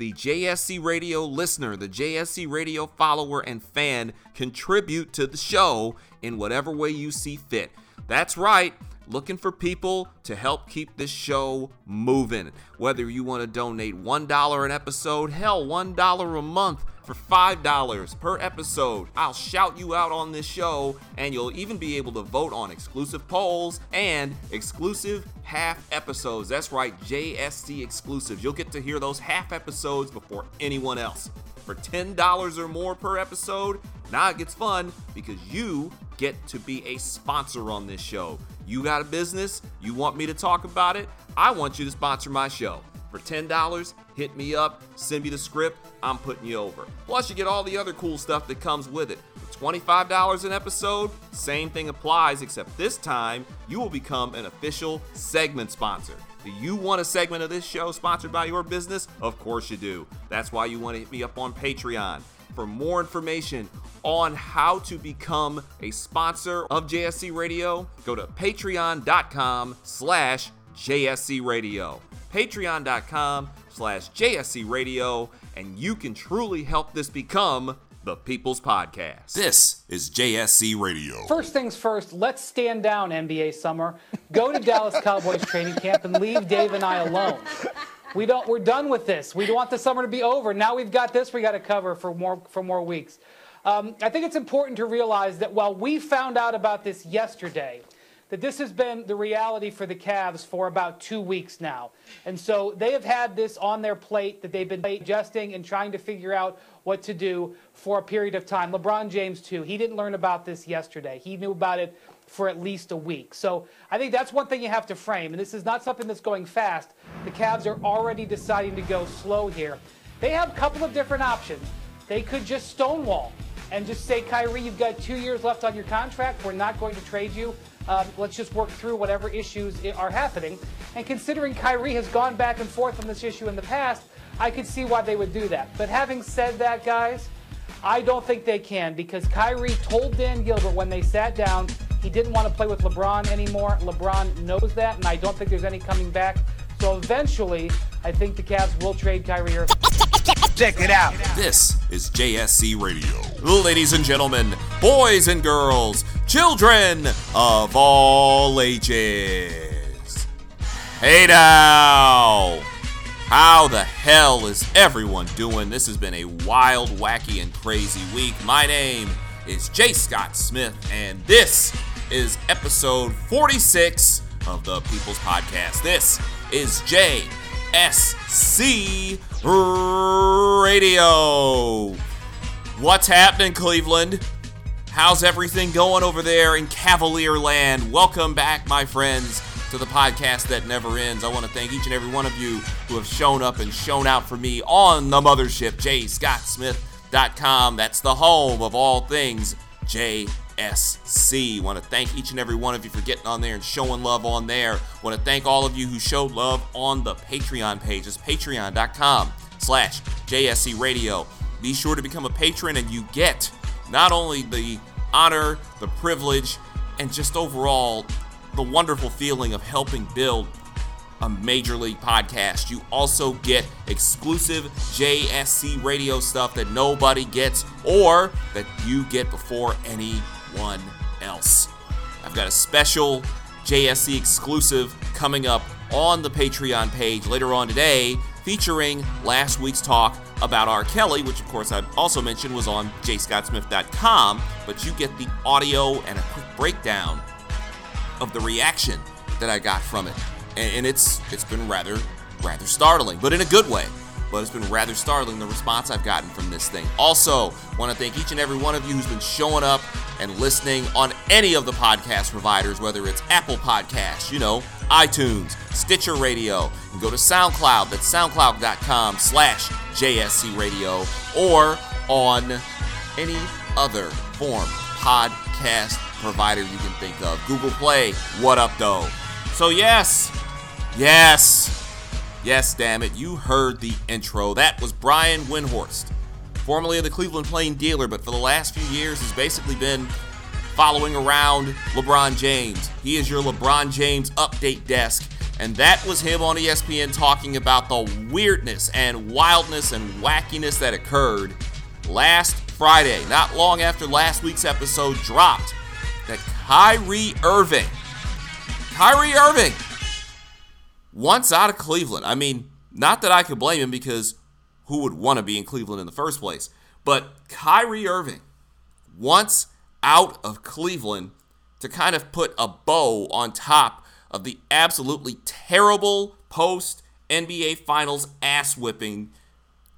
the JSC Radio listener, the JSC Radio follower and fan contribute to the show in whatever way you see fit. That's right, looking for people to help keep this show moving. Whether you want to donate $1 an episode, hell, $1 a month for $5 per episode. I'll shout you out on this show, and you'll even be able to vote on exclusive polls and exclusive half episodes. That's right, JSC exclusives. You'll get to hear those half episodes before anyone else. For $10 or more per episode, now it gets fun because you get to be a sponsor on this show. You got a business, you want me to talk about it, I want you to sponsor my show. For $10, hit me up, send me the script, I'm putting you over. Plus, you get all the other cool stuff that comes with it. For $25 an episode, same thing applies, except this time you will become an official segment sponsor. Do you want a segment of this show sponsored by your business? Of course you do. That's why you want to hit me up on Patreon. For more information on how to become a sponsor of JSC Radio, go to patreon.com slash JSC Radio patreon.com slash JSC Radio, and you can truly help this become the People's Podcast. This is JSC Radio. First things first, let's stand down, NBA Summer. Go to Dallas Cowboys training camp and leave Dave and I alone. We don't. We're done with this. We want the summer to be over. Now we've got this. We got to cover for more for more weeks. Um, I think it's important to realize that while we found out about this yesterday, that this has been the reality for the Cavs for about two weeks now. And so they have had this on their plate that they've been adjusting and trying to figure out what to do for a period of time. LeBron James, too, he didn't learn about this yesterday. He knew about it for at least a week. So I think that's one thing you have to frame. And this is not something that's going fast. The Cavs are already deciding to go slow here. They have a couple of different options. They could just stonewall and just say, Kyrie, you've got two years left on your contract. We're not going to trade you. Um, let's just work through whatever issues are happening. And considering Kyrie has gone back and forth on this issue in the past, I could see why they would do that. But having said that, guys, I don't think they can because Kyrie told Dan Gilbert when they sat down he didn't want to play with LeBron anymore. LeBron knows that, and I don't think there's any coming back. So eventually, I think the Cavs will trade Kyrie Irving. Check it out. This is JSC Radio. Ladies and gentlemen, boys and girls, children of all ages. Hey now! How the hell is everyone doing? This has been a wild, wacky, and crazy week. My name is Jay Scott Smith, and this is episode 46 of the People's Podcast. This is Jay SC Radio. What's happening, Cleveland? How's everything going over there in Cavalier Land? Welcome back, my friends, to the podcast that never ends. I want to thank each and every one of you who have shown up and shown out for me on the mothership, jscottsmith.com. That's the home of all things JSC. Want to thank each and every one of you for getting on there and showing love on there. Want to thank all of you who showed love on the Patreon page. It's patreon.com slash JSC Radio. Be sure to become a patron and you get not only the honor, the privilege, and just overall the wonderful feeling of helping build a major league podcast. You also get exclusive JSC radio stuff that nobody gets or that you get before anyone else. I've got a special JSC exclusive coming up on the Patreon page later on today featuring last week's talk about R. Kelly, which of course I also mentioned was on jscottsmith.com, but you get the audio and a quick breakdown of the reaction that I got from it. And, it's it's been rather rather startling, but in a good way. But it's been rather startling the response I've gotten from this thing. Also, want to thank each and every one of you who's been showing up and listening on any of the podcast providers, whether it's Apple Podcasts, you know, iTunes, Stitcher Radio, and go to SoundCloud. That's soundcloud.com slash JSC Radio, or on any other form podcast provider you can think of. Google Play, what up, though? So, yes, yes, yes, damn it, you heard the intro. That was Brian Windhorst, formerly of the Cleveland Plain Dealer, but for the last few years has basically been following around LeBron James. He is your LeBron James update desk. And that was him on ESPN talking about the weirdness and wildness and wackiness that occurred last Friday, not long after last week's episode dropped, that Kyrie Irving, Kyrie Irving, wants out of Cleveland. I mean, not that I could blame him because who would want to be in Cleveland in the first place? But Kyrie Irving wants out of Cleveland to kind of put a bow on top of the absolutely terrible post NBA Finals ass whipping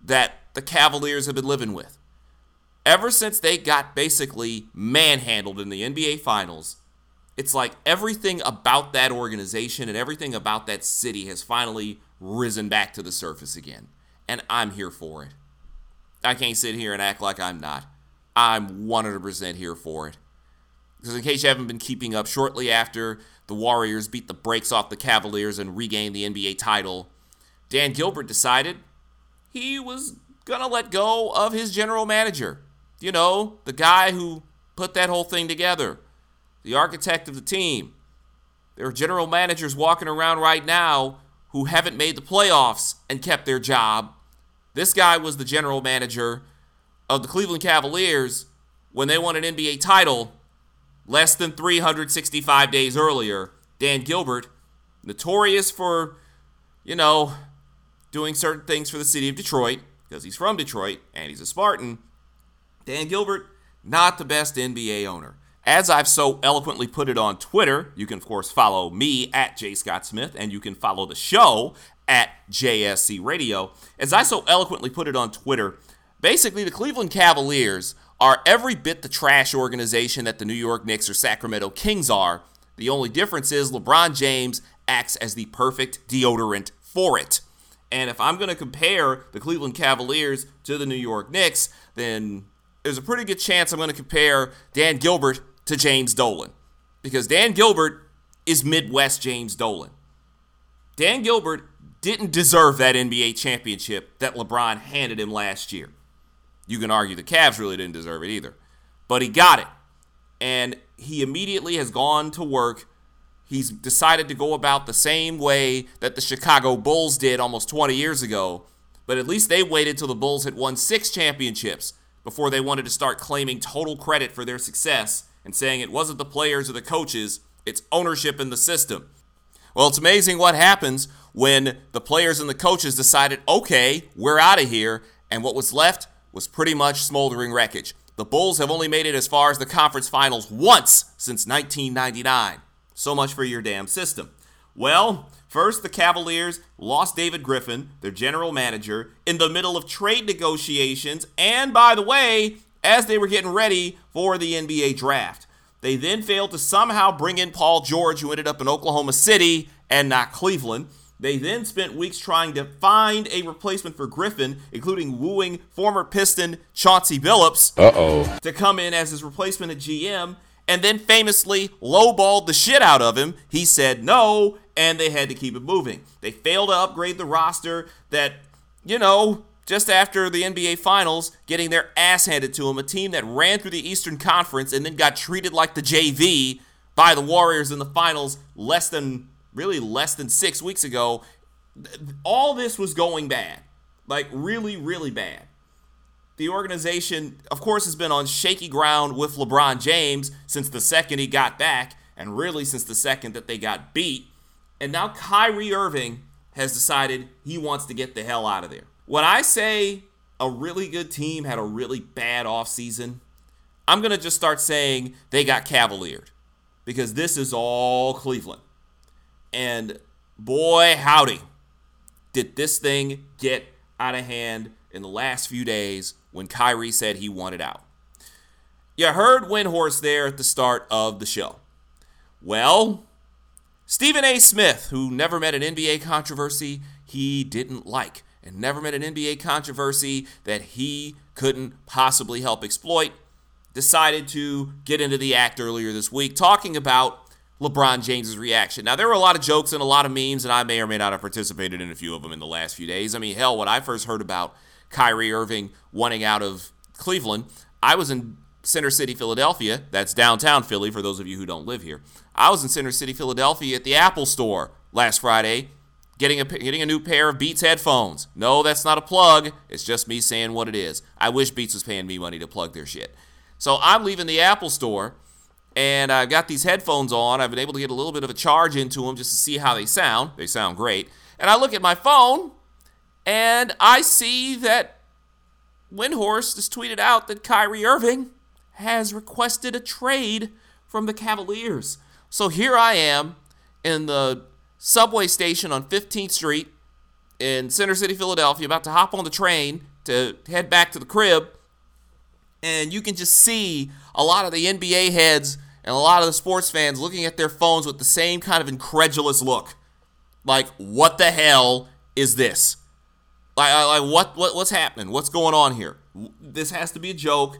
that the Cavaliers have been living with. Ever since they got basically manhandled in the NBA Finals, it's like everything about that organization and everything about that city has finally risen back to the surface again. And I'm here for it. I can't sit here and act like I'm not. I'm 100% here for it. Because in case you haven't been keeping up, shortly after the Warriors beat the brakes off the Cavaliers and regained the NBA title, Dan Gilbert decided he was going to let go of his general manager. You know, the guy who put that whole thing together, the architect of the team. There are general managers walking around right now who haven't made the playoffs and kept their job. This guy was the general manager of the Cleveland Cavaliers when they won an NBA title less than 365 days earlier. Dan Gilbert, notorious for, you know, doing certain things for the city of Detroit because he's from Detroit and he's a Spartan. Dan Gilbert, not the best NBA owner. As I've so eloquently put it on Twitter, you can of course follow me at J. Scott Smith, and you can follow the show at JSC Radio. As I so eloquently put it on Twitter, basically the Cleveland Cavaliers are every bit the trash organization that the New York Knicks or Sacramento Kings are. The only difference is LeBron James acts as the perfect deodorant for it. And if I'm going to compare the Cleveland Cavaliers to the New York Knicks, then there's a pretty good chance I'm going to compare Dan Gilbert to James Dolan. Because Dan Gilbert is Midwest James Dolan. Dan Gilbert didn't deserve that NBA championship that LeBron handed him last year. You can argue the Cavs really didn't deserve it either. But he got it. And he immediately has gone to work. He's decided to go about the same way that the Chicago Bulls did almost 20 years ago. But at least they waited till the Bulls had won six championships before they wanted to start claiming total credit for their success and saying it wasn't the players or the coaches, it's ownership in the system. Well, it's amazing what happens when the players and the coaches decided, okay, we're out of here, and what was left was pretty much smoldering wreckage. The Bulls have only made it as far as the conference finals once since 1999. So much for your damn system. Well, first the Cavaliers lost David Griffin, their general manager, in the middle of trade negotiations, and by the way, as they were getting ready for the NBA draft. They then failed to somehow bring in Paul George, who ended up in Oklahoma City and not Cleveland. They then spent weeks trying to find a replacement for Griffin, including wooing former Piston Chauncey Billups Uh-oh. to come in as his replacement at GM, and then famously lowballed the shit out of him. He said no, and they had to keep it moving. They failed to upgrade the roster that, you know, just after the NBA Finals, getting their ass handed to them, a team that ran through the Eastern Conference and then got treated like the JV by the Warriors in the finals less than, really less than six weeks ago. All this was going bad. Like, really, really bad. The organization, of course, has been on shaky ground with LeBron James since the second he got back, and really since the second that they got beat. And now Kyrie Irving has decided he wants to get the hell out of there. When I say a really good team had a really bad offseason, I'm going to just start saying they got cavaliered because this is all Cleveland. And boy, howdy, did this thing get out of hand in the last few days when Kyrie said he wanted out. You heard Windhorst there at the start of the show. Well, Stephen A. Smith, who never met an NBA controversy he didn't like and never met an NBA controversy that he couldn't possibly help exploit, decided to get into the act earlier this week talking about LeBron James's reaction. Now, there were a lot of jokes and a lot of memes, and I may or may not have participated in a few of them in the last few days. I mean, hell, when I first heard about Kyrie Irving wanting out of Cleveland, I was in Center City, Philadelphia. That's downtown Philly for those of you who don't live here. I was in Center City, Philadelphia at the Apple store last Friday getting a getting a new pair of Beats headphones. No, that's not a plug. It's just me saying what it is. I wish Beats was paying me money to plug their shit. So I'm leaving the Apple store and I've got these headphones on. I've been able to get a little bit of a charge into them just to see how they sound. They sound great. And I look at my phone and I see that Windhorst has tweeted out that Kyrie Irving has requested a trade from the Cavaliers. So here I am in the subway station on 15th Street in Center City, Philadelphia, about to hop on the train to head back to the crib. And you can just see a lot of the NBA heads and a lot of the sports fans looking at their phones with the same kind of incredulous look. Like, what the hell is this? Like, like what, what what's happening? What's going on here? This has to be a joke.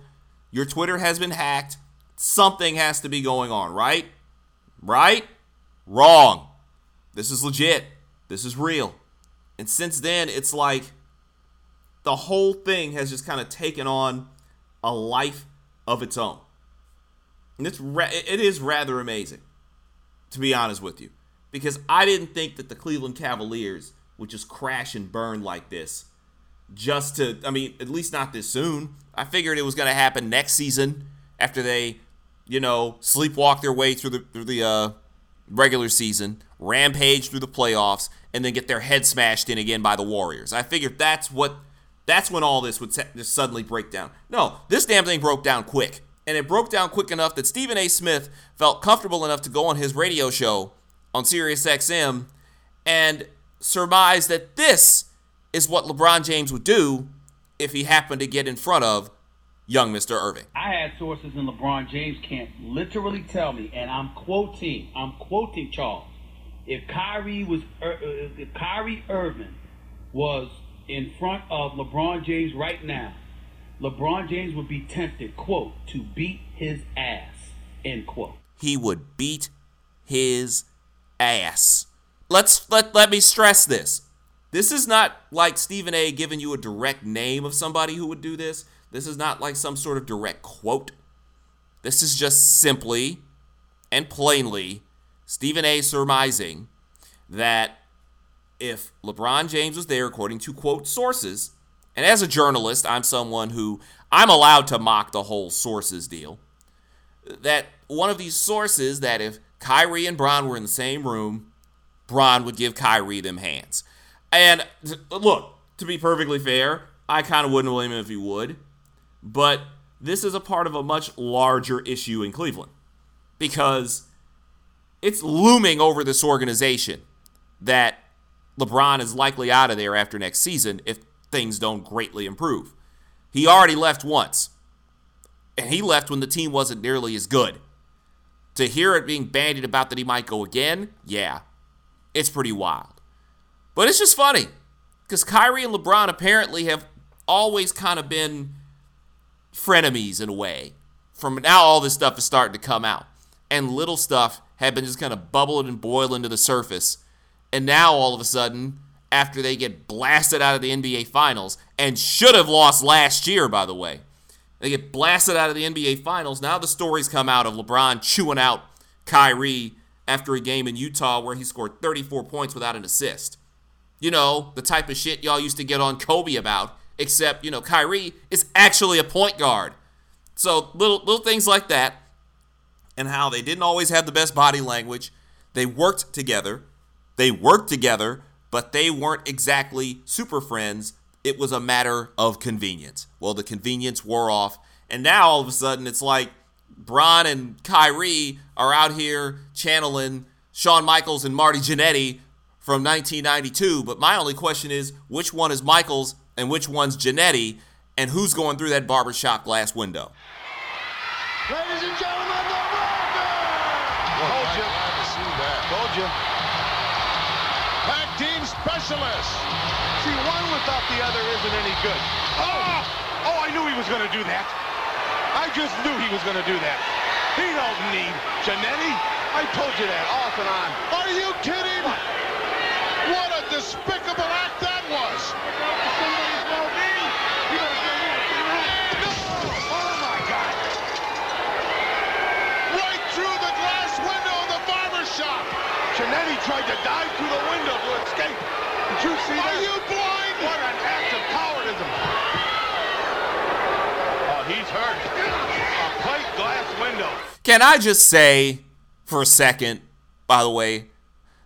Your Twitter has been hacked. Something has to be going on, right? Right? Wrong. This is legit. This is real. And since then, it's like the whole thing has just kind of taken on a life of its own. And it's ra- it is rather amazing, to be honest with you, because I didn't think that the Cleveland Cavaliers would just crash and burn like this. Just to, I mean, at least not this soon. I figured it was going to happen next season after they, you know, sleepwalk their way through the through the uh, regular season, rampage through the playoffs, and then get their head smashed in again by the Warriors. I figured that's what that's when all this would just suddenly break down. No, this damn thing broke down quick. And it broke down quick enough that Stephen A. Smith felt comfortable enough to go on his radio show on SiriusXM and surmise that this is what LeBron James would do if he happened to get in front of young Mr. Irving. I had sources in LeBron James camp literally tell me, and I'm quoting, I'm quoting Charles. If Kyrie was, uh, if Kyrie Irving was in front of LeBron James right now, LeBron James would be tempted, quote, to beat his ass, end quote. He would beat his ass. Let's let let me stress this. This is not like Stephen A giving you a direct name of somebody who would do this. This is not like some sort of direct quote. This is just simply and plainly Stephen A surmising that if LeBron James was there, according to quote sources, and as a journalist, I'm someone who I'm allowed to mock the whole sources deal. That one of these sources that if Kyrie and Bron were in the same room, Bron would give Kyrie them hands. And look, to be perfectly fair, I kind of wouldn't blame him if he would. But this is a part of a much larger issue in Cleveland because it's looming over this organization that LeBron is likely out of there after next season if things don't greatly improve. He already left once, and he left when the team wasn't nearly as good. To hear it being bandied about that he might go again, yeah, it's pretty wild. But it's just funny because Kyrie and LeBron apparently have always kind of been frenemies in a way. From now, all this stuff is starting to come out, and little stuff had been just kind of bubbling and boiling to the surface. And now, all of a sudden, after they get blasted out of the NBA Finals and should have lost last year, by the way. They get blasted out of the NBA Finals. Now the stories come out of LeBron chewing out Kyrie after a game in Utah where he scored 34 points without an assist. You know, the type of shit y'all used to get on Kobe about, except, you know, Kyrie is actually a point guard. So little little things like that and how they didn't always have the best body language. They worked together. They worked together but they weren't exactly super friends. It was a matter of convenience. Well, the convenience wore off, and now all of a sudden it's like Bron and Kyrie are out here channeling Shawn Michaels and Marty Jannetty from 1992. But my only question is which one is Michaels and which one's Jannetty, and who's going through that barbershop glass window? Ladies and gentlemen, the Rockers! Told you. Glad to see that. Told you Tag team specialist. See, one without the other isn't any good. Oh! Oh, oh I knew he was going to do that. I I just knew he was going to do that. He don't need Jannetty. I told you that off and on. Are you kidding? What a despicable act that was. Oh my God. Right through the glass window of the barber shop. Jannetty tried to dive through the window to escape. Did you see Are that? you blind? What an act of cowardism. Oh, he's hurt. A plate glass window. Can I just say for a second, by the way,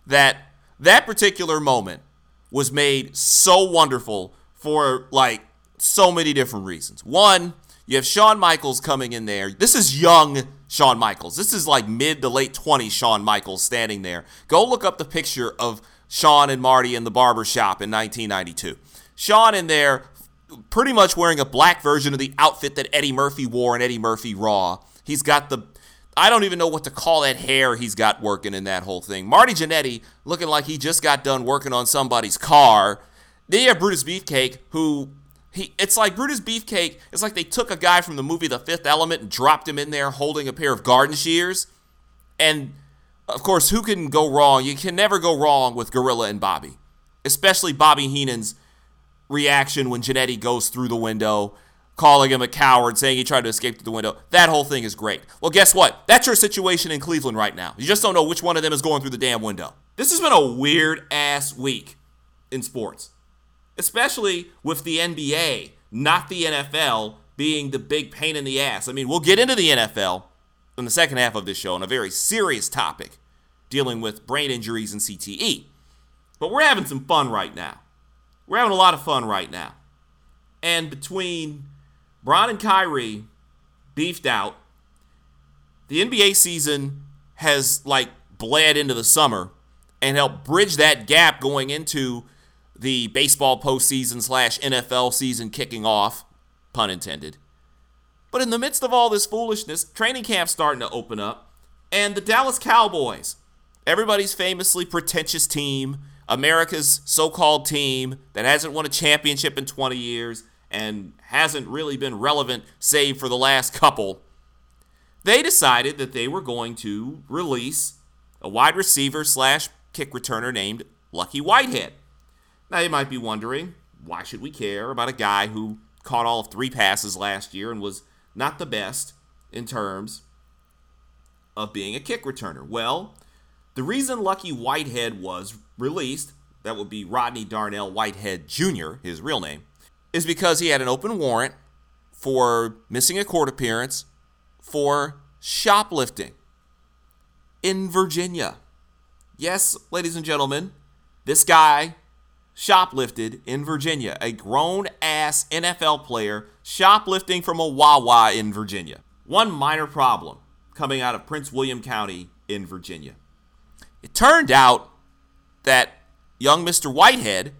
that that particular moment was made so wonderful for like so many different reasons. One, you have Shawn Michaels coming in there. This is young Shawn Michaels. This is like mid to late 20s Shawn Michaels standing there. Go look up the picture of Shawn and Marty in the barber shop in 1992. Shawn in there pretty much wearing a black version of the outfit that Eddie Murphy wore in Eddie Murphy Raw. He's got the I don't even know what to call that hair he's got working in that whole thing. Marty Jannetty looking like he just got done working on somebody's car. Then you have Brutus Beefcake, who he it's like Brutus Beefcake, it's like they took a guy from the movie The Fifth Element and dropped him in there holding a pair of garden shears. And of course, who can go wrong? You can never go wrong with Gorilla and Bobby. Especially Bobby Heenan's reaction when Jannetty goes through the window, calling him a coward, saying he tried to escape through the window. That whole thing is great. Well, guess what? That's your situation in Cleveland right now. You just don't know which one of them is going through the damn window. This has been a weird ass week in sports, especially with the NBA, not the NFL, being the big pain in the ass. I mean, we'll get into the NFL in the second half of this show on a very serious topic dealing with brain injuries and CTE. But we're having some fun right now. We're having a lot of fun right now. And between Bron and Kyrie beefed out, the NBA season has like bled into the summer and helped bridge that gap going into the baseball postseason slash NFL season kicking off, pun intended. But in the midst of all this foolishness, training camp's starting to open up, and the Dallas Cowboys, everybody's famously pretentious team, America's so called team that hasn't won a championship in 20 years and hasn't really been relevant save for the last couple, they decided that they were going to release a wide receiver slash kick returner named Lucky Whitehead. Now you might be wondering, why should we care about a guy who caught all three passes last year and was not the best in terms of being a kick returner? Well, the reason Lucky Whitehead was released, that would be Rodney Darnell Whitehead Jr., his real name, is because he had an open warrant for missing a court appearance for shoplifting in Virginia. Yes, ladies and gentlemen, this guy shoplifted in Virginia. A grown ass NFL player shoplifting from a Wawa in Virginia. One minor problem coming out of Prince William County in Virginia. It turned out that young Mr. Whitehead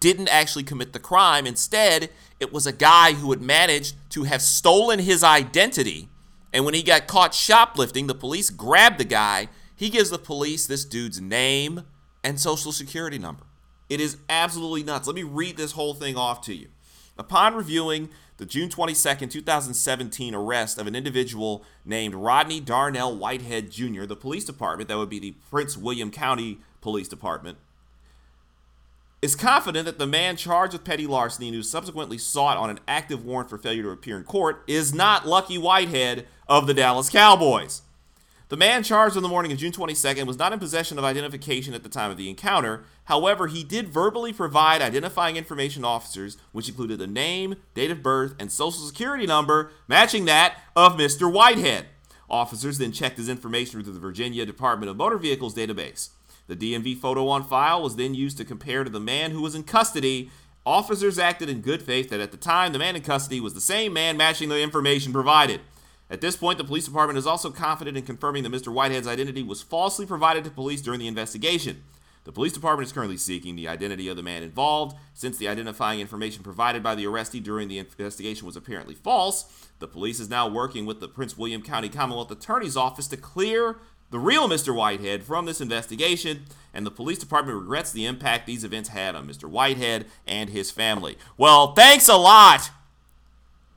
didn't actually commit the crime. Instead, it was a guy who had managed to have stolen his identity. And when he got caught shoplifting, the police grabbed the guy. He gives the police this dude's name and social security number. It is absolutely nuts. Let me read this whole thing off to you. Upon reviewing the June 22nd, 2017 arrest of an individual named Rodney Darnell Whitehead Jr., the police department, that would be the Prince William County Police Department, is confident that the man charged with petty larceny and who subsequently sought on an active warrant for failure to appear in court is not Lucky Whitehead of the Dallas Cowboys. The man charged on the morning of June 22nd was not in possession of identification at the time of the encounter. However, he did verbally provide identifying information to officers, which included the name, date of birth, and social security number matching that of Mr. Whitehead. Officers then checked his information through the Virginia Department of Motor Vehicles database. The DMV photo on file was then used to compare to the man who was in custody. Officers acted in good faith that at the time the man in custody was the same man matching the information provided. At this point, the police department is also confident in confirming that Mr. Whitehead's identity was falsely provided to police during the investigation. The police department is currently seeking the identity of the man involved. Since the identifying information provided by the arrestee during the investigation was apparently false, the police is now working with the Prince William County Commonwealth Attorney's Office to clear the real Mr. Whitehead from this investigation, and the police department regrets the impact these events had on Mr. Whitehead and his family. Well, thanks a lot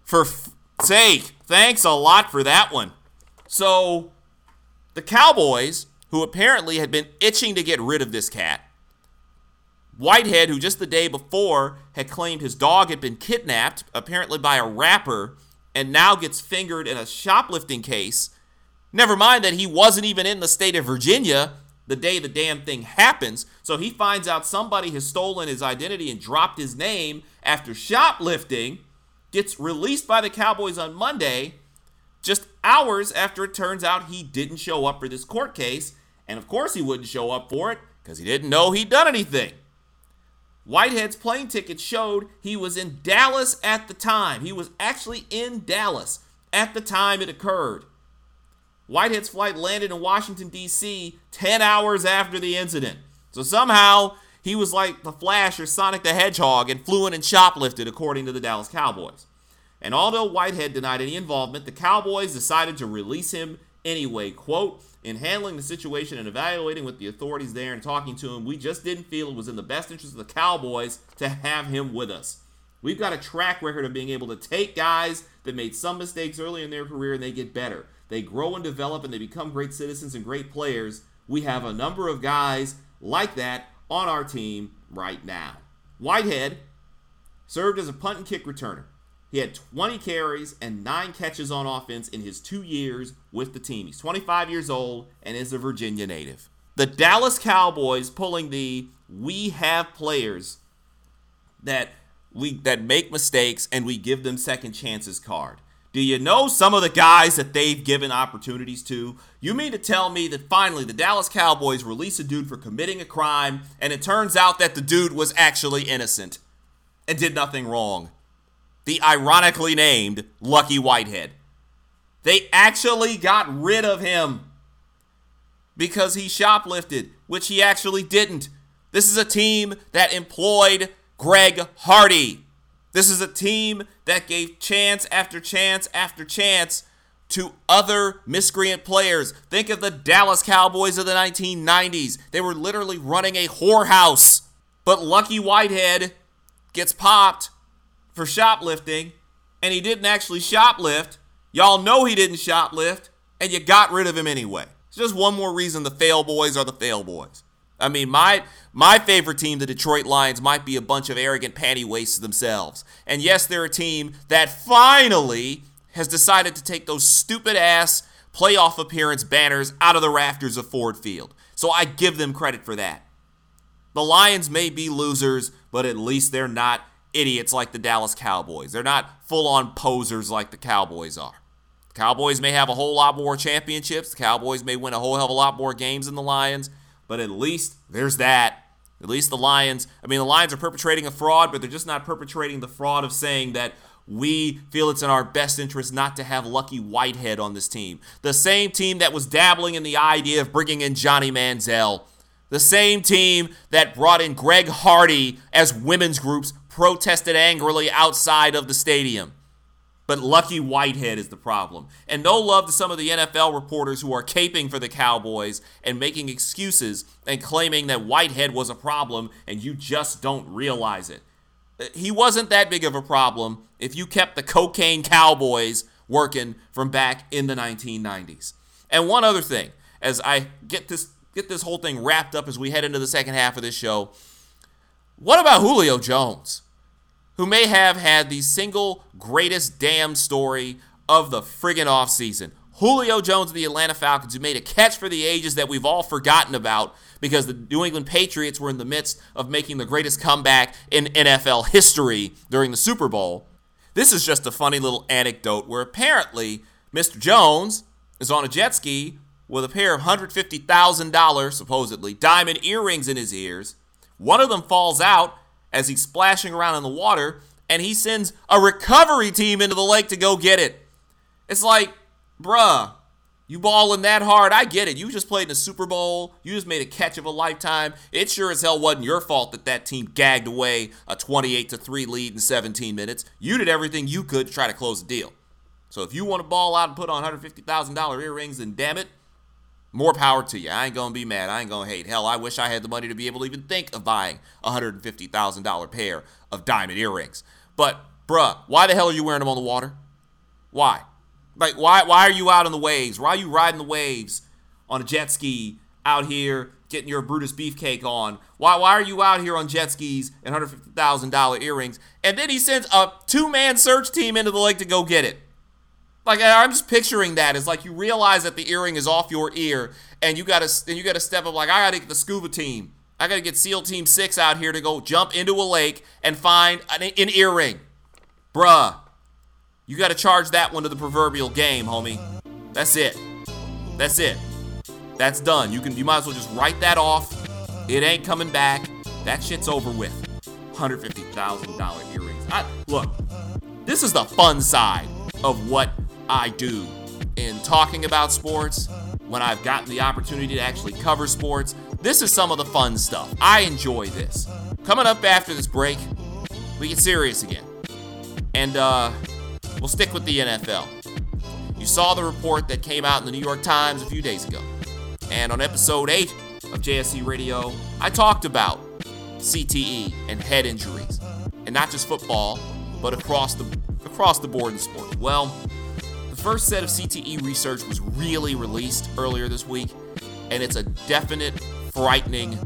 for f- sake Thanks a lot for that one. So, the Cowboys, who apparently had been itching to get rid of this cat, Whitehead, who just the day before had claimed his dog had been kidnapped, apparently by a rapper, and now gets fingered in a shoplifting case. Never mind that he wasn't even in the state of Virginia the day the damn thing happens. So he finds out somebody has stolen his identity and dropped his name after shoplifting, gets released by the Cowboys on Monday, just hours after it turns out he didn't show up for this court case. And of course, he wouldn't show up for it because he didn't know he'd done anything. Whitehead's plane ticket showed he was in Dallas at the time. He was actually in Dallas at the time it occurred. Whitehead's flight landed in Washington, D.C. 10 hours after the incident. So somehow he was like the Flash or Sonic the Hedgehog and flew in and shoplifted, according to the Dallas Cowboys. And although Whitehead denied any involvement, the Cowboys decided to release him anyway. Quote, in handling the situation and evaluating with the authorities there and talking to him, we just didn't feel it was in the best interest of the Cowboys to have him with us. We've got a track record of being able to take guys that made some mistakes early in their career and they get better. They grow and develop and they become great citizens and great players. We have a number of guys like that on our team right now. Whitehead served as a punt and kick returner. He had 20 carries and nine catches on offense in his two years with the team. He's 25 years old and is a Virginia native. The Dallas Cowboys pulling the we have players that we that make mistakes and we give them second chances card. Do you know some of the guys that they've given opportunities to? You mean to tell me that finally the Dallas Cowboys release a dude for committing a crime and it turns out that the dude was actually innocent and did nothing wrong? the ironically named Lucky Whitehead. They actually got rid of him because he shoplifted, which he actually didn't. This is a team that employed Greg Hardy. This is a team that gave chance after chance after chance to other miscreant players. Think of the Dallas Cowboys of the 1990s. They were literally running a whorehouse. But Lucky Whitehead gets popped for shoplifting, and he didn't actually shoplift. Y'all know he didn't shoplift, and you got rid of him anyway. It's just one more reason the fail boys are the fail boys. I mean, my my favorite team, the Detroit Lions, might be a bunch of arrogant panty wastes themselves. And yes, they're a team that finally has decided to take those stupid ass playoff appearance banners out of the rafters of Ford Field. So I give them credit for that. The Lions may be losers, but at least they're not idiots like the Dallas Cowboys. They're not full on posers like the Cowboys are. The Cowboys may have a whole lot more championships. The Cowboys may win a whole hell of a lot more games than the Lions, but at least there's that. At least the Lions, I mean, the Lions are perpetrating a fraud, but they're just not perpetrating the fraud of saying that we feel it's in our best interest not to have Lucky Whitehead on this team. The same team that was dabbling in the idea of bringing in Johnny Manziel. The same team that brought in Greg Hardy as women's groups protested angrily outside of the stadium. But Lucky Whitehead is the problem. And no love to some of the NFL reporters who are caping for the Cowboys and making excuses and claiming that Whitehead was a problem and you just don't realize it. Uh, he wasn't that big of a problem if you kept the cocaine Cowboys working from back in the 1990s. And one other thing, as I get this get this whole thing wrapped up as we head into the second half of this show, what about Julio Jones? Who may have had the single greatest damn story of the friggin' offseason. Julio Jones of the Atlanta Falcons, who made a catch for the ages that we've all forgotten about because the New England Patriots were in the midst of making the greatest comeback in NFL history during the Super Bowl. This is just a funny little anecdote where apparently Mr. Jones is on a jet ski with a pair of $150,000, supposedly, diamond earrings in his ears. One of them falls out as he's splashing around in the water, and he sends a recovery team into the lake to go get it. It's like, bruh, you balling that hard. I get it. You just played in a Super Bowl. You just made a catch of a lifetime. It sure as hell wasn't your fault that that team gagged away a 28 to 3 lead in 17 minutes. You did everything you could to try to close the deal. So if you want to ball out and put on $150,000 earrings, then damn it, more power to you. I ain't gonna be mad. I ain't gonna hate. Hell, I wish I had the money to be able to even think of buying a hundred and fifty thousand dollar pair of diamond earrings. But bruh, why the hell are you wearing them on the water? Why? Like, why why are you out on the waves? Why are you riding the waves on a jet ski out here getting your Brutus beefcake on? Why why are you out here on jet skis and hundred fifty thousand dollar earrings? And then he sends a two man search team into the lake to go get it. Like I'm just picturing that. It's like you realize that the earring is off your ear, and you gotta and you gotta step up. Like I gotta get the scuba team. I gotta get SEAL Team Six out here to go jump into a lake and find an, an earring, bruh. You got to charge that one to the proverbial game, homie. That's it. That's it. That's done. You can you might as well just write that off. It ain't coming back. That shit's over with. $150,000 earrings. I, look, this is the fun side of what I do in talking about sports when I've gotten the opportunity to actually cover sports. This is some of the fun stuff. I enjoy this. Coming up after this break, we get serious again. And uh We'll stick with the NFL. You saw the report that came out in the New York Times a few days ago. And on episode 8 of JSC Radio, I talked about CTE and head injuries. And not just football, but across the across the board in sports. Well, first set of CTE research was really released earlier this week, and it's a definite frightening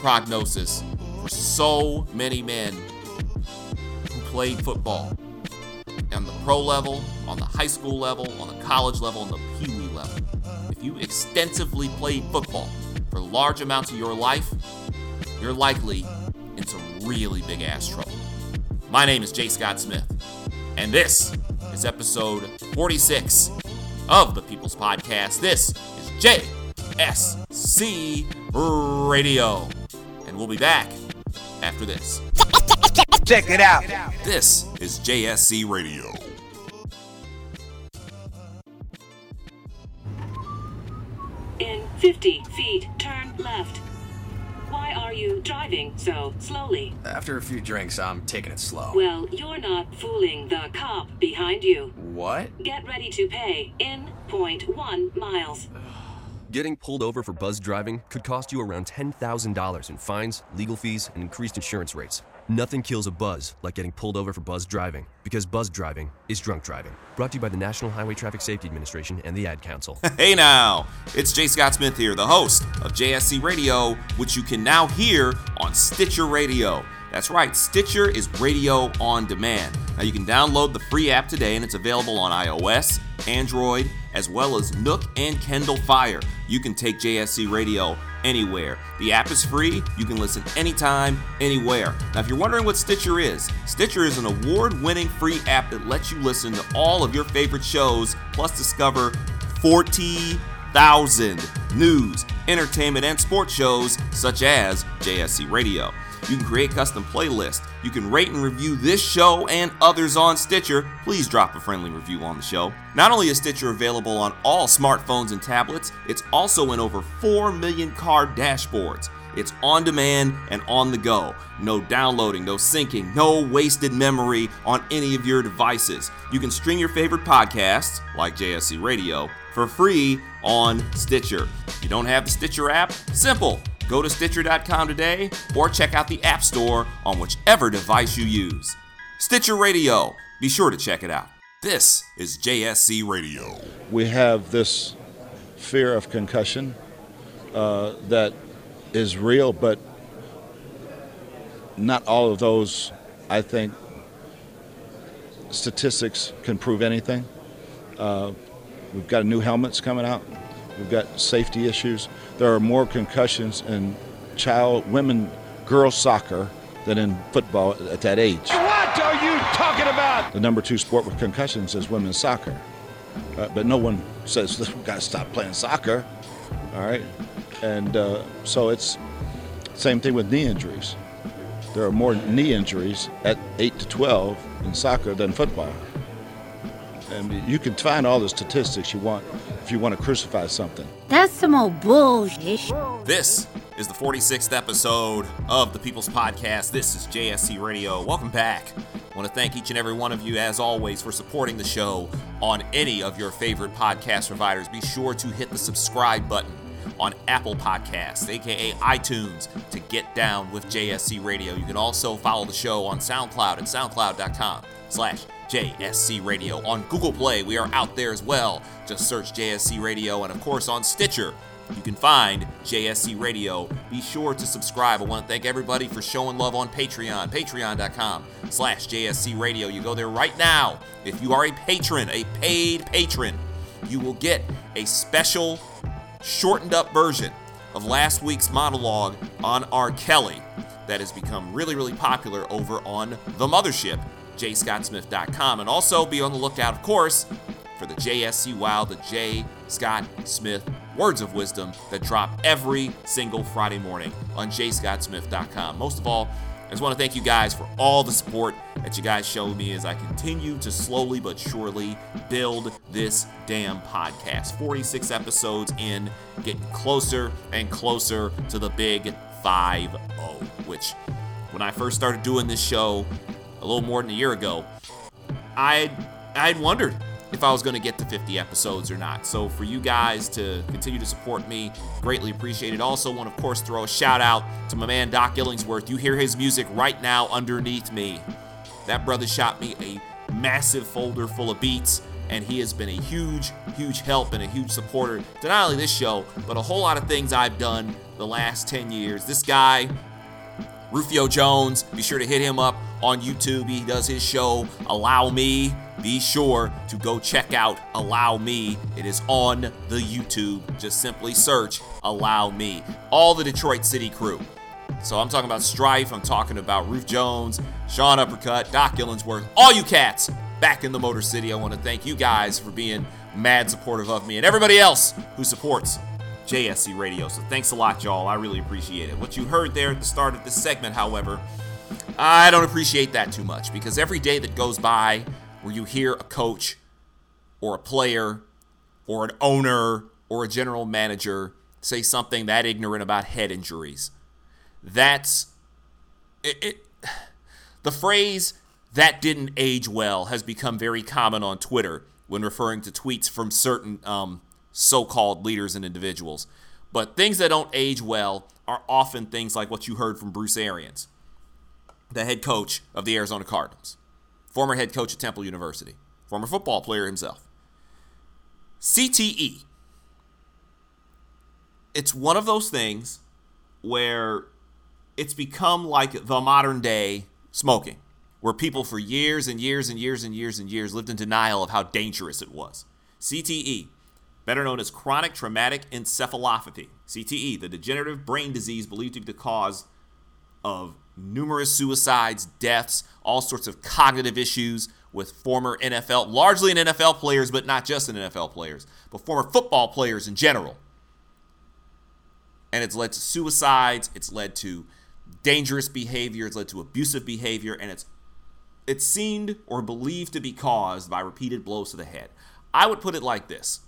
prognosis for so many men who played football on the pro level, on the high school level, on the college level, on the pee wee level. If you extensively played football for large amounts of your life, you're likely in some really big ass trouble. My name is Jay Scott Smith, and this is episode 46 of the People's Podcast. This is JSC Radio, and we'll be back after this. Check it out. This is JSC Radio. In 50 feet, turn left. You driving so slowly? After a few drinks, I'm taking it slow. Well, you're not fooling the cop behind you. What? Get ready to pay in point one miles. Getting pulled over for buzz driving could cost you around $10,000 in fines, legal fees, and increased insurance rates. Nothing kills a buzz like getting pulled over for buzz driving, because buzz driving is drunk driving. Brought to you by the National Highway Traffic Safety Administration and the Ad Council. Hey now, it's Jay Scott Smith here, the host of JSC Radio, which you can now hear on Stitcher Radio. That's right, Stitcher is radio on demand. Now you can download the free app today and it's available on iOS, Android, as well as Nook and Kindle Fire. You can take JSC Radio anywhere. The app is free. You can listen anytime, anywhere. Now, if you're wondering what Stitcher is, Stitcher is an award winning free app that lets you listen to all of your favorite shows, plus discover 40,000 news, entertainment, and sports shows such as JSC Radio. You can create custom playlists. You can rate and review this show and others on Stitcher. Please drop a friendly review on the show. Not only is Stitcher available on all smartphones and tablets, it's also in over 4 million car dashboards. It's on demand and on the go. No downloading, no syncing, no wasted memory on any of your devices. You can stream your favorite podcasts, like JSC Radio, for free on Stitcher. If you don't have the Stitcher app, simple. Go to Stitcher.com today or check out the App Store on whichever device you use. Stitcher Radio, be sure to check it out. This is JSC Radio. we have this fear of concussion uh, that is real, but not all of those, I think, statistics can prove anything. Uh, we've got new helmets coming out. We've got safety issues. There are more concussions in child, women, girls soccer than in football at that age. What are you talking about? The number two sport with concussions is women's soccer. Uh, but no one says we've got to stop playing soccer. All right, and uh, so it's same thing with knee injuries. There are more knee injuries at eight to twelve in soccer than football. And you can find all the statistics you want if you want to crucify something. That's some old bullshit. This is the 46th episode of the People's Podcast. This is JSC Radio. Welcome back. I want to thank each and every one of you, as always, for supporting the show on any of your favorite podcast providers. Be sure to hit the subscribe button on Apple Podcasts, aka iTunes, to get down with JSC Radio. You can also follow the show on SoundCloud at soundcloud.com slash JSC Radio. On Google Play, we are out there as well. Just search JSC Radio, and of course on Stitcher. You can find JSC Radio. Be sure to subscribe. I want to thank everybody for showing love on Patreon. Patreon.com slash JSC Radio. You go there right now. If you are a patron, a paid patron, you will get a special shortened up version of last week's monologue on R. Kelly that has become really, really popular over on the mothership, jscottsmith.com. And also be on the lookout, of course, for the JSC Wild, the J. Scott Smith Words of Wisdom that drop every single Friday morning on jscottsmith.com. Most of all, I just want to thank you guys for all the support that you guys show me as I continue to slowly but surely build this damn podcast. 46 episodes in, getting closer and closer to the big 5 0, which when I first started doing this show a little more than a year ago, I'd, I'd wondered if I was going to get to 50 episodes or not. So for you guys to continue to support me, greatly appreciated. Also want of course, throw a shout out to my man Doc Illingsworth. You hear his music right now underneath me. That brother shot me a massive folder full of beats, and he has been a huge, huge help and a huge supporter to not only this show, but a whole lot of things I've done the last 10 years. This guy, Rufio Jones, be sure to hit him up on YouTube. He does his show, Allow Me. Be sure to go check out Allow Me. It is on the YouTube. Just simply search Allow Me. All the Detroit City crew. So I'm talking about Strife, I'm talking about Ruth Jones, Sean Uppercut, Doc Illingsworth, all you cats back in the Motor City. I want to thank you guys for being mad supportive of me and everybody else who supports JSC Radio. So thanks a lot, y'all. I really appreciate it. What you heard there at the start of this segment, however, I don't appreciate that too much because every day that goes by where you hear a coach or a player or an owner or a general manager say something that ignorant about head injuries, that's it, it the phrase that didn't age well has become very common on Twitter when referring to tweets from certain um, so called leaders and individuals. But things that don't age well are often things like what you heard from Bruce Arians, the head coach of the Arizona Cardinals, former head coach at Temple University, former football player himself. CTE. It's one of those things where it's become like the modern day smoking, where people for years and years and years and years and years lived in denial of how dangerous it was. CTE, better known as chronic traumatic encephalopathy, CTE, the degenerative brain disease believed to be the cause of numerous suicides, deaths, all sorts of cognitive issues with former NFL, largely in NFL players, but not just in NFL players, but former football players in general. And it's led to suicides, it's led to dangerous behavior, it's led to abusive behavior, and it's it's seemed or believed to be caused by repeated blows to the head. I would put it like this.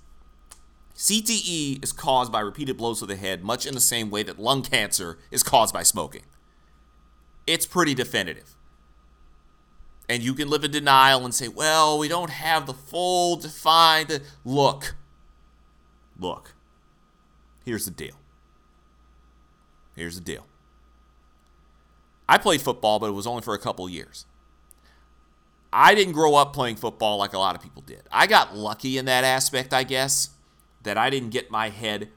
CTE is caused by repeated blows to the head, much in the same way that lung cancer is caused by smoking. It's pretty definitive. And you can live in denial and say, well, we don't have the full defined. Look, look, here's the deal. Here's the deal. I played football, but it was only for a couple years. I didn't grow up playing football like a lot of people did. I got lucky in that aspect, I guess, that I didn't get my head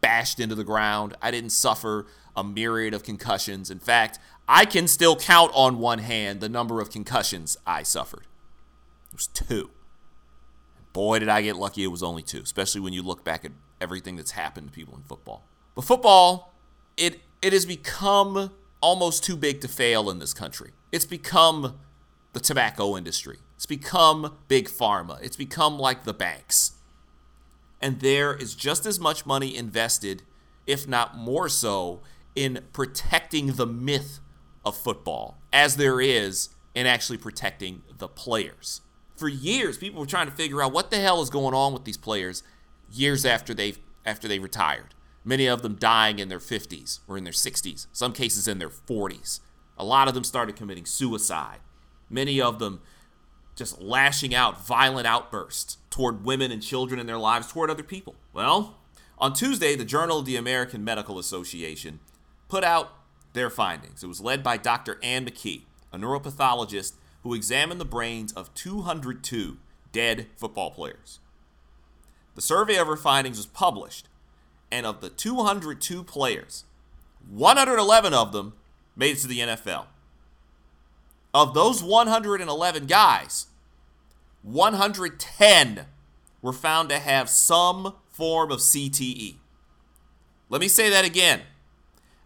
bashed into the ground. I didn't suffer a myriad of concussions. In fact, I can still count on one hand the number of concussions I suffered. It was two. Boy, did I get lucky it was only two, especially when you look back at everything that's happened to people in football. But football, it it has become almost too big to fail in this country. It's become the tobacco industry. It's become big pharma. It's become like the banks. And there is just as much money invested, if not more so, in protecting the myth of football as there is in actually protecting the players. For years, people were trying to figure out what the hell is going on with these players years after they've after they retired. Many of them dying in their 50s or in their 60s, some cases in their 40s. A lot of them started committing suicide. Many of them just lashing out violent outbursts toward women and children in their lives, toward other people. Well, on Tuesday, the Journal of the American Medical Association put out their findings. It was led by Dr. Ann McKee, a neuropathologist who examined the brains of 202 dead football players. The survey of her findings was published, and of the 202 players, 111 of them made it to the NFL. Of those 111 guys, 110 were found to have some form of CTE. Let me say that again.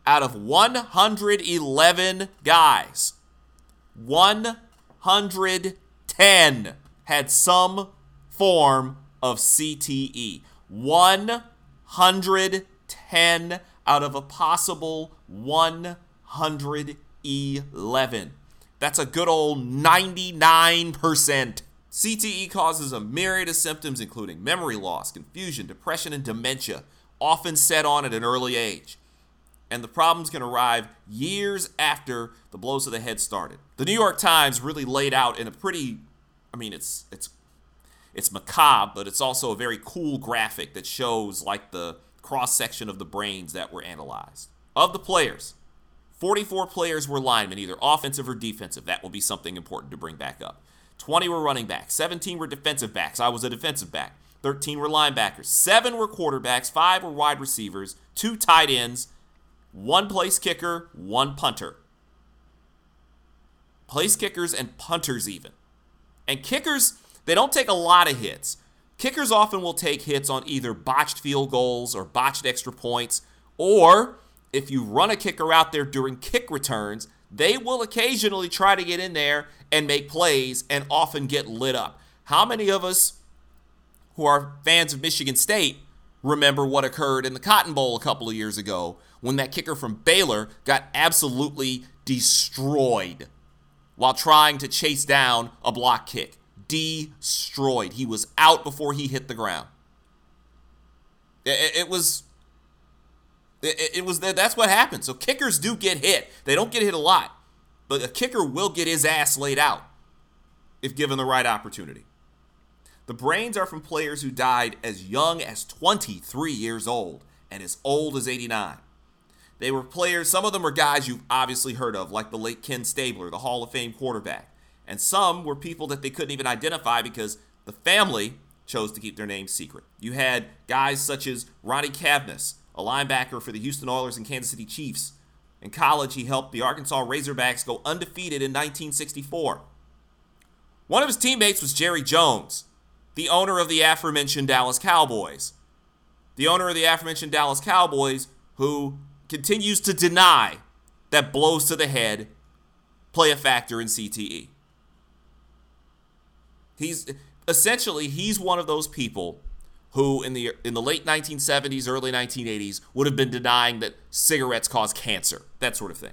Out of 111 guys, 110 had some form of CTE. 110 out of a possible 111. That's a good old 99%. CTE causes a myriad of symptoms, including memory loss, confusion, depression, and dementia, often set on at an early age. And the problems can arrive years after the blows to the head started. The New York Times really laid out in a pretty, I mean, it's it's it's macabre, but it's also a very cool graphic that shows like the cross section of the brains that were analyzed. Of the players, 44 players were linemen, either offensive or defensive. That will be something important to bring back up. 20 were running backs, 17 were defensive backs. I was a defensive back. 13 were linebackers, 7 were quarterbacks, 5 were wide receivers, 2 tight ends, 1 place kicker, 1 punter. Place kickers and punters, even. And kickers, they don't take a lot of hits. Kickers often will take hits on either botched field goals or botched extra points, or if you run a kicker out there during kick returns, they will occasionally try to get in there and make plays and often get lit up. How many of us who are fans of Michigan State remember what occurred in the Cotton Bowl a couple of years ago when that kicker from Baylor got absolutely destroyed while trying to chase down a block kick? Destroyed. He was out before he hit the ground. It, it was it, it was that's what happens. So kickers do get hit. They don't get hit a lot, but a kicker will get his ass laid out if given the right opportunity. The brains are from players who died as young as 23 years old and as old as 89. They were players, some of them were guys you've obviously heard of, like the late Ken Stabler, the Hall of Fame quarterback. And some were people that they couldn't even identify because the family chose to keep their names secret. You had guys such as Ronnie Caveness, a linebacker for the Houston Oilers and Kansas City Chiefs. In college, he helped the Arkansas Razorbacks go undefeated in 1964. One of his teammates was Jerry Jones, the owner of the aforementioned Dallas Cowboys. The owner of the aforementioned Dallas Cowboys, who continues to deny that blows to the head play a factor in CTE. He's essentially he's one of those people who in the in the late 1970s, early 1980s would have been denying that cigarettes cause cancer, that sort of thing.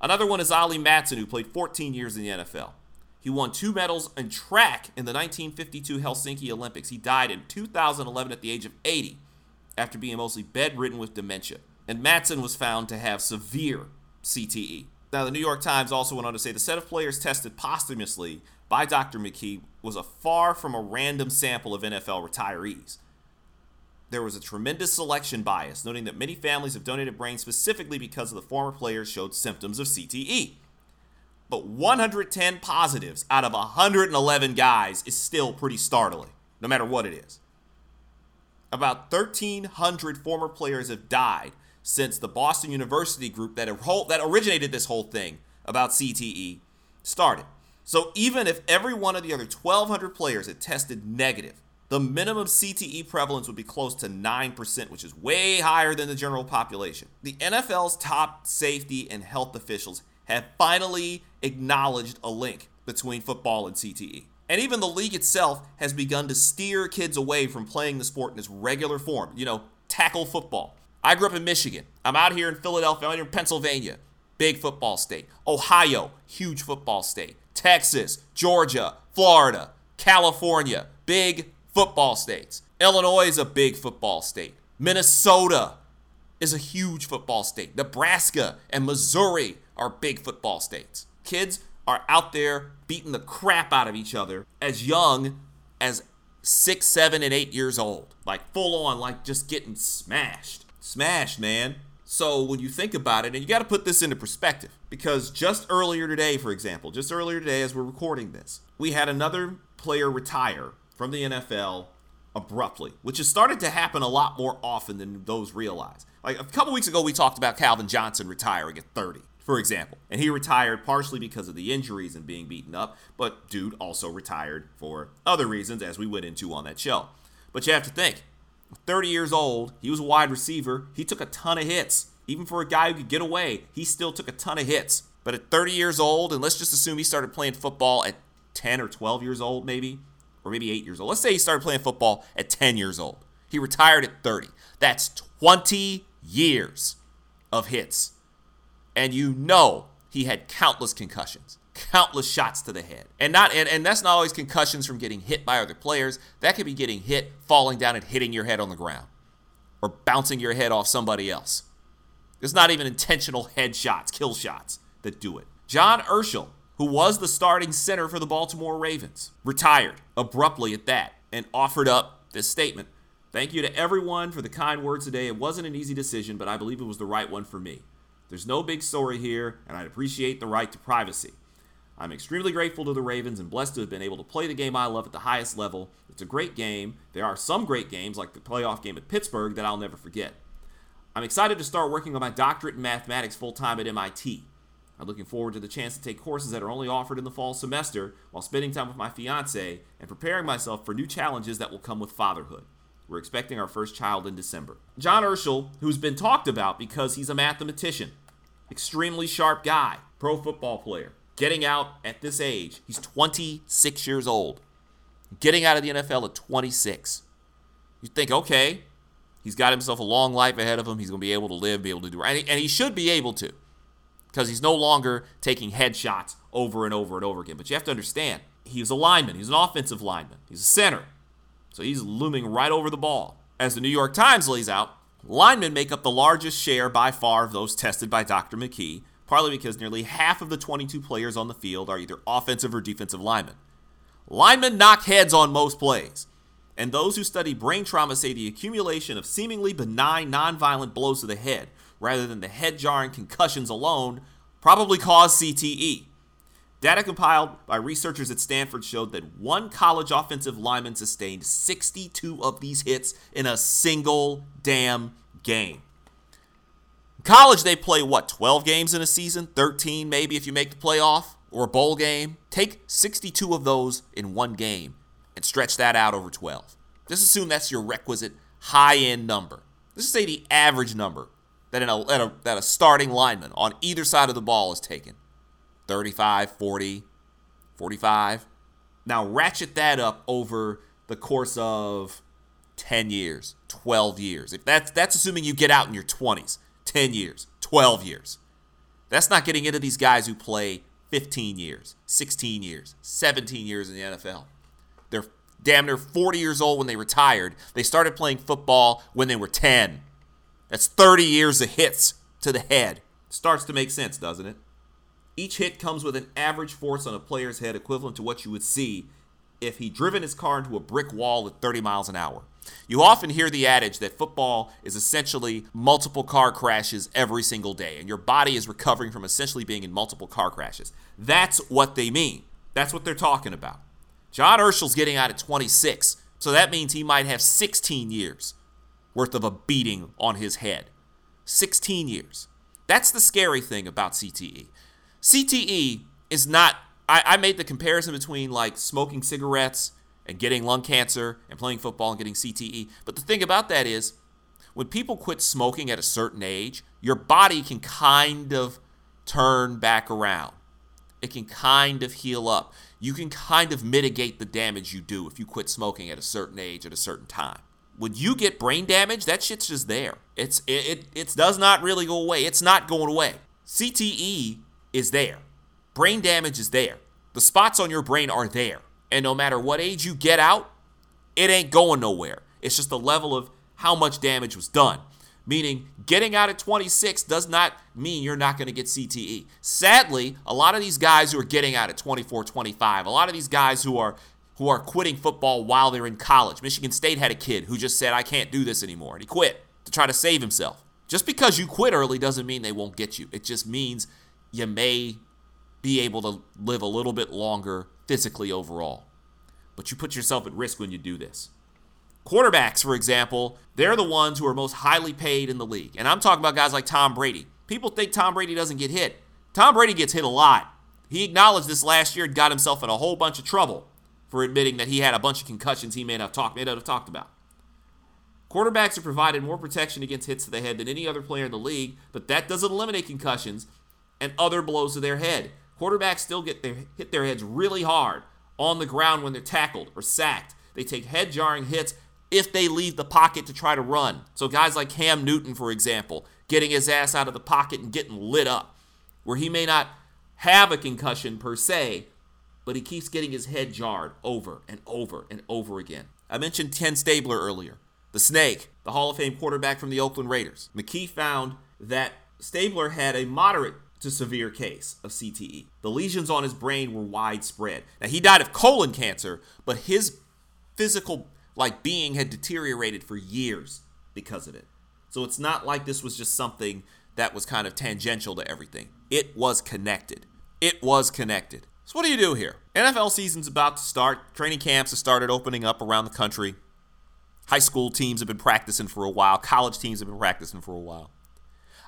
Another one is Ollie Matson, who played 14 years in the NFL. He won two medals in track in the 1952 Helsinki Olympics. He died in 2011 at the age of 80 after being mostly bedridden with dementia. And Matson was found to have severe CTE. Now, the New York Times also went on to say the set of players tested posthumously by Dr. McKee was a far from a random sample of NFL retirees. There was a tremendous selection bias, noting that many families have donated brains specifically because of the former players showed symptoms of CTE. But 110 positives out of 111 guys is still pretty startling, no matter what it is. About 1,300 former players have died since the Boston University group that, that originated this whole thing about CTE started. So even if every one of the other 1,200 players had tested negative, the minimum CTE prevalence would be close to 9%, which is way higher than the general population. The NFL's top safety and health officials have finally acknowledged a link between football and CTE. And even the league itself has begun to steer kids away from playing the sport in its regular form. You know, tackle football. I grew up in Michigan. I'm out here in Philadelphia. I'm out here in Pennsylvania. Big football state. Ohio, huge football state. Texas, Georgia, Florida, California, big football states. Illinois is a big football state. Minnesota is a huge football state. Nebraska and Missouri are big football states. Kids are out there beating the crap out of each other as young as six, seven, and eight years old. Like full on, like just getting smashed. Smashed, man. So when you think about it, and you got to put this into perspective, because just earlier today, for example, just earlier today as we're recording this, we had another player retire from the NFL abruptly, which has started to happen a lot more often than those realize. Like a couple weeks ago, we talked about Calvin Johnson retiring at 30, for example. And he retired partially because of the injuries and being beaten up, but dude also retired for other reasons, as we went into on that show. But you have to think 30 years old, he was a wide receiver. He took a ton of hits. Even for a guy who could get away, he still took a ton of hits. But at 30 years old, and let's just assume he started playing football at 10 or 12 years old, maybe, or maybe 8 years old. Let's say he started playing football at 10 years old. He retired at 30. That's 20 years of hits. And you know he had countless concussions countless shots to the head. And not and, and that's not always concussions from getting hit by other players. That could be getting hit, falling down and hitting your head on the ground. Or bouncing your head off somebody else. It's not even intentional head shots, kill shots that do it. John Urschel, who was the starting center for the Baltimore Ravens, retired abruptly at that and offered up this statement. Thank you to everyone for the kind words today. It wasn't an easy decision, but I believe it was the right one for me. There's no big story here, and I'd appreciate the right to privacy. I'm extremely grateful to the Ravens and blessed to have been able to play the game I love at the highest level. It's a great game. There are some great games, like the playoff game at Pittsburgh, that I'll never forget. I'm excited to start working on my doctorate in mathematics full time at MIT. I'm looking forward to the chance to take courses that are only offered in the fall semester while spending time with my fiance and preparing myself for new challenges that will come with fatherhood. We're expecting our first child in December. John Urschel, who's been talked about because he's a mathematician, extremely sharp guy, pro football player, getting out at this age. He's 26 years old. Getting out of the NFL at 26. You think, okay, he's got himself a long life ahead of him. He's going to be able to live, be able to do and he should be able to because he's no longer taking headshots over and over and over again. But you have to understand, he's a lineman. He's an offensive lineman. He's a center. So he's looming right over the ball. As the New York Times lays out, linemen make up the largest share by far of those tested by Dr. McKee partly because nearly half of the 22 players on the field are either offensive or defensive linemen. Linemen knock heads on most plays, and those who study brain trauma say the accumulation of seemingly benign nonviolent blows to the head, rather than the head jarring concussions alone, probably cause CTE. Data compiled by researchers at Stanford showed that one college offensive lineman sustained 62 of these hits in a single damn game. College, they play what, 12 games in a season? 13 maybe if you make the playoff or a bowl game? Take 62 of those in one game and stretch that out over 12. Just assume that's your requisite high end number. Let's just say the average number that, a, that, a, that a starting lineman on either side of the ball is taken 35, 40, 45. Now ratchet that up over the course of 10 years, 12 years. If that's that's assuming you get out in your 20s. 10 years, 12 years. That's not getting into these guys who play 15 years, 16 years, 17 years in the NFL. They're damn near 40 years old when they retired. They started playing football when they were 10. That's 30 years of hits to the head. Starts to make sense, doesn't it? Each hit comes with an average force on a player's head equivalent to what you would see if he'd driven his car into a brick wall at 30 miles an hour. You often hear the adage that football is essentially multiple car crashes every single day, and your body is recovering from essentially being in multiple car crashes. That's what they mean. That's what they're talking about. John Urschel's getting out at 26, so that means he might have 16 years worth of a beating on his head. 16 years. That's the scary thing about CTE. CTE is not, I, I made the comparison between like smoking cigarettes and getting lung cancer and playing football and getting CTE. But the thing about that is, when people quit smoking at a certain age, your body can kind of turn back around. It can kind of heal up. You can kind of mitigate the damage you do if you quit smoking at a certain age at a certain time. When you get brain damage, that shit's just there. It's it it, it does not really go away. It's not going away. CTE is there. Brain damage is there. The spots on your brain are there. And no matter what age you get out, it ain't going nowhere. It's just the level of how much damage was done. Meaning, getting out at 26 does not mean you're not going to get CTE. Sadly, a lot of these guys who are getting out at 24, 25, a lot of these guys who are who are quitting football while they're in college. Michigan State had a kid who just said, "I can't do this anymore," and he quit to try to save himself. Just because you quit early doesn't mean they won't get you. It just means you may be able to live a little bit longer physically overall. But you put yourself at risk when you do this. Quarterbacks, for example, they're the ones who are most highly paid in the league. And I'm talking about guys like Tom Brady. People think Tom Brady doesn't get hit. Tom Brady gets hit a lot. He acknowledged this last year and got himself in a whole bunch of trouble for admitting that he had a bunch of concussions he may not have talked, may not have talked about. Quarterbacks are provided more protection against hits to the head than any other player in the league, but that doesn't eliminate concussions and other blows to their head. Quarterbacks still get their, hit their heads really hard on the ground when they're tackled or sacked. They take head jarring hits if they leave the pocket to try to run. So guys like Cam Newton, for example, getting his ass out of the pocket and getting lit up, where he may not have a concussion per se, but he keeps getting his head jarred over and over and over again. I mentioned Ken Stabler earlier, the snake, the Hall of Fame quarterback from the Oakland Raiders. McKee found that Stabler had a moderate to severe case of CTE. The lesions on his brain were widespread. Now he died of colon cancer, but his physical like being had deteriorated for years because of it. So it's not like this was just something that was kind of tangential to everything. It was connected. It was connected. So what do you do here? NFL season's about to start. Training camps have started opening up around the country. High school teams have been practicing for a while. College teams have been practicing for a while.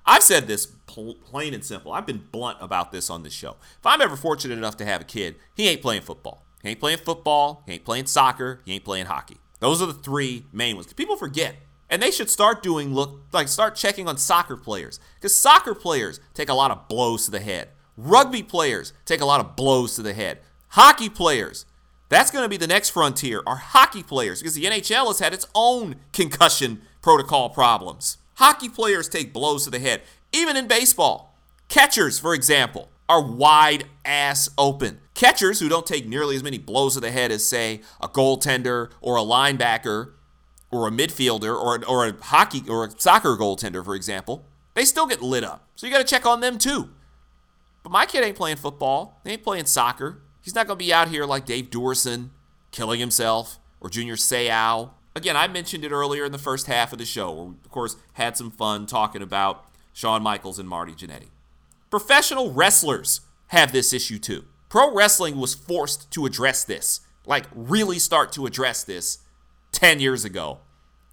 I've said this plain and simple. I've been blunt about this on this show. If I'm ever fortunate enough to have a kid, he ain't playing football. He ain't playing football. He ain't playing soccer. He ain't playing hockey. Those are the three main ones. People forget. And they should start doing look like start checking on soccer players because soccer players take a lot of blows to the head. Rugby players take a lot of blows to the head. Hockey players, that's going to be the next frontier. Are hockey players because the NHL has had its own concussion protocol problems. Hockey players take blows to the head, even in baseball. Catchers, for example, are wide ass open. Catchers who don't take nearly as many blows to the head as, say, a goaltender or a linebacker or a midfielder or, or a hockey or a soccer goaltender, for example, they still get lit up. So you got to check on them too. But my kid ain't playing football. He ain't playing soccer. He's not going to be out here like Dave Duerson killing himself or Junior Seau again, I mentioned it earlier in the first half of the show, where we, of course, had some fun talking about Shawn Michaels and Marty Jannetty. Professional wrestlers have this issue too. Pro wrestling was forced to address this, like really start to address this 10 years ago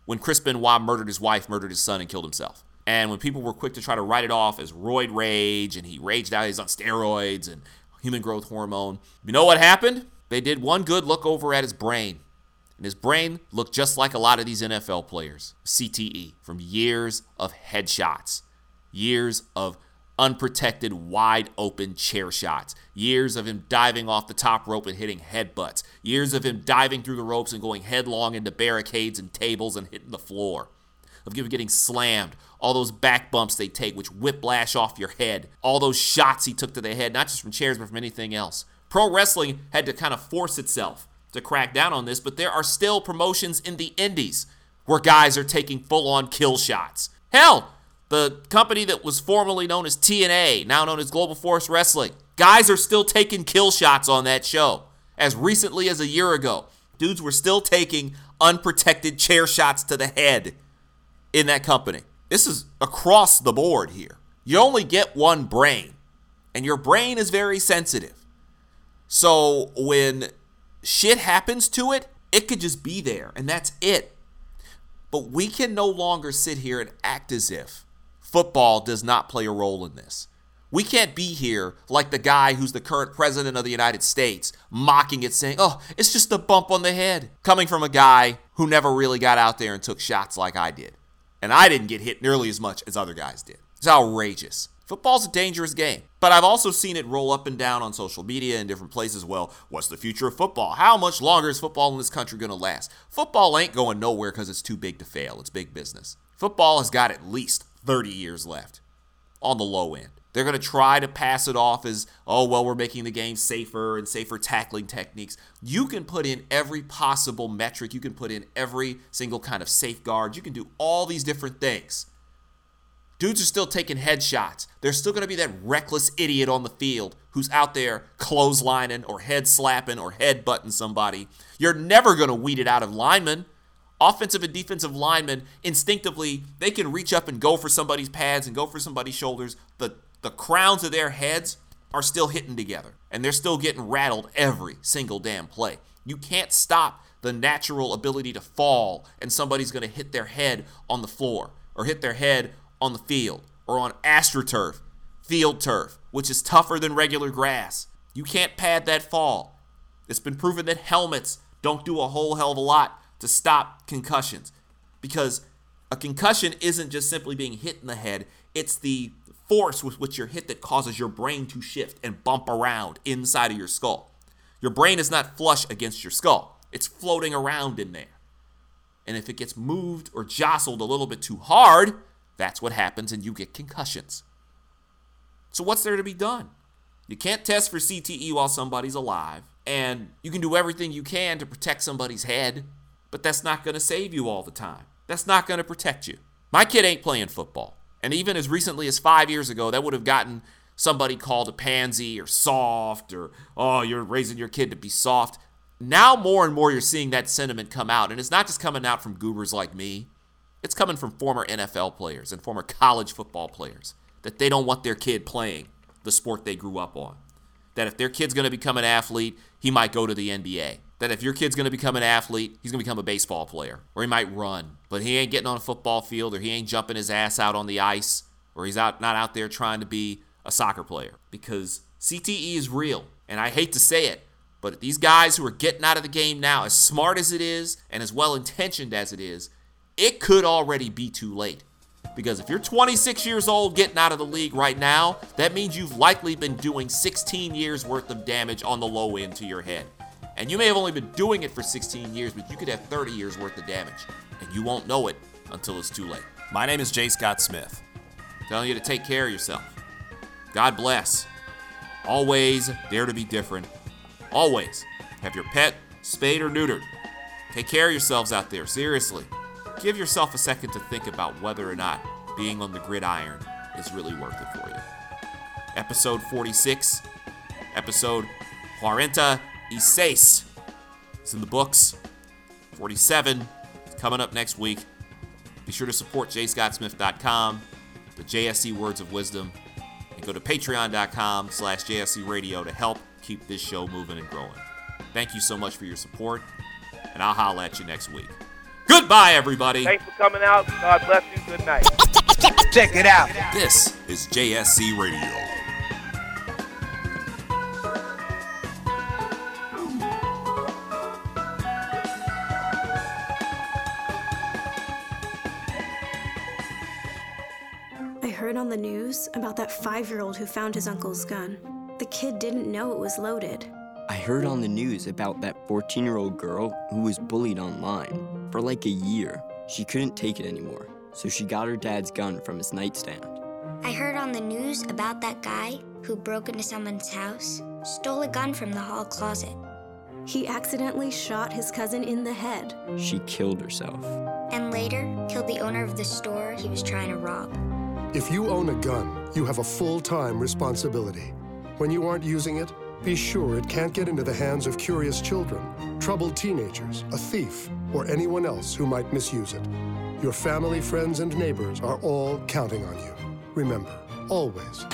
when Chris Benoit murdered his wife, murdered his son, and killed himself. And when people were quick to try to write it off as roid rage and he raged out, he's on steroids and human growth hormone, you know what happened? They did one good look over at his brain and his brain looked just like a lot of these NFL players. CTE from years of headshots, years of unprotected, wide open chair shots, years of him diving off the top rope and hitting headbutts, years of him diving through the ropes and going headlong into barricades and tables and hitting the floor, of him getting slammed, all those back bumps they take, which whiplash off your head, all those shots he took to the head, not just from chairs, but from anything else. Pro wrestling had to kind of force itself to crack down on this, but there are still promotions in the indies where guys are taking full on kill shots. Hell, the company that was formerly known as TNA, now known as Global Force Wrestling, guys are still taking kill shots on that show. As recently as a year ago, dudes were still taking unprotected chair shots to the head in that company. This is across the board here. You only get one brain, and your brain is very sensitive. So when shit happens to it, it could just be there and that's it. But we can no longer sit here and act as if football does not play a role in this. We can't be here like the guy who's the current president of the United States, mocking it, saying, oh, it's just a bump on the head. Coming from a guy who never really got out there and took shots like I did. And I didn't get hit nearly as much as other guys did. It's outrageous. Football's a dangerous game, but I've also seen it roll up and down on social media in different places. Well, what's the future of football? How much longer is football in this country going to last? Football ain't going nowhere because it's too big to fail. It's big business. Football has got at least 30 years left on the low end. They're going to try to pass it off as, oh, well, we're making the game safer and safer tackling techniques. You can put in every possible metric, you can put in every single kind of safeguard, you can do all these different things. Dudes are still taking headshots. There's still going to be that reckless idiot on the field who's out there clotheslining or head slapping or head butting somebody. You're never going to weed it out of linemen offensive and defensive linemen instinctively they can reach up and go for somebody's pads and go for somebody's shoulders. The the crowns of their heads are still hitting together and they're still getting rattled every single damn play. You can't stop the natural ability to fall and somebody's going to hit their head on the floor or hit their head on the field or on astroturf, field turf, which is tougher than regular grass. You can't pad that fall. It's been proven that helmets don't do a whole hell of a lot to stop concussions because a concussion isn't just simply being hit in the head, it's the force with which you're hit that causes your brain to shift and bump around inside of your skull. Your brain is not flush against your skull, it's floating around in there. And if it gets moved or jostled a little bit too hard, that's what happens and you get concussions. So, what's there to be done? You can't test for CTE while somebody's alive, and you can do everything you can to protect somebody's head, but that's not going to save you all the time. That's not going to protect you. My kid ain't playing football. And even as recently as five years ago, that would have gotten somebody called a pansy or soft or, oh, you're raising your kid to be soft. Now, more and more, you're seeing that sentiment come out. And it's not just coming out from goobers like me, it's coming from former NFL players and former college football players that they don't want their kid playing the sport they grew up on. That if their kid's going to become an athlete, he might go to the NBA. That if your kid's going to become an athlete, he's going to become a baseball player or he might run, but he ain't getting on a football field or he ain't jumping his ass out on the ice or he's out not out there trying to be a soccer player because CTE is real. And I hate to say it, but these guys who are getting out of the game now, as smart as it is and as well intentioned as it is, it could already be too late. Because if you're 26 years old getting out of the league right now, that means you've likely been doing 16 years worth of damage on the low end to your head. And you may have only been doing it for 16 years, but you could have 30 years worth of damage. And you won't know it until it's too late. My name is Jay Scott Smith. Telling you to take care of yourself. God bless. Always dare to be different. Always have your pet spayed or neutered. Take care of yourselves out there, seriously. Give yourself a second to think about whether or not being on the gridiron is really worth it for you. Episode 46, episode 46 is in the books. 47 is coming up next week. Be sure to support jscottsmith.com, the JSC Words of Wisdom, and go to patreon.com slash JSC Radio to help keep this show moving and growing. Thank you so much for your support, and I'll holla at you next week. Goodbye, everybody. Thanks for coming out. God bless you. Good night. Check it out. This is JSC Radio. I heard on the news about that five year old who found his uncle's gun. The kid didn't know it was loaded. I heard on the news about that 14 year old girl who was bullied online. For like a year, she couldn't take it anymore, so she got her dad's gun from his nightstand. I heard on the news about that guy who broke into someone's house, stole a gun from the hall closet, He accidentally shot his cousin in the head. She killed herself. and later killed the owner of the store he was trying to rob. If you own a gun, you have a full time responsibility. When you aren't using it, be sure it can't get into the hands of curious children, troubled teenagers, a thief, or anyone else who might misuse it. Your family, friends, and neighbors are all counting on you. Remember, always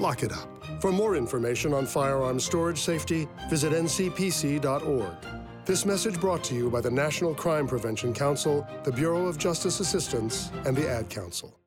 lock it up. For more information on firearm storage safety, visit ncpc.org. This message brought to you by the National Crime Prevention Council, the Bureau of Justice Assistance, and the Ad Council.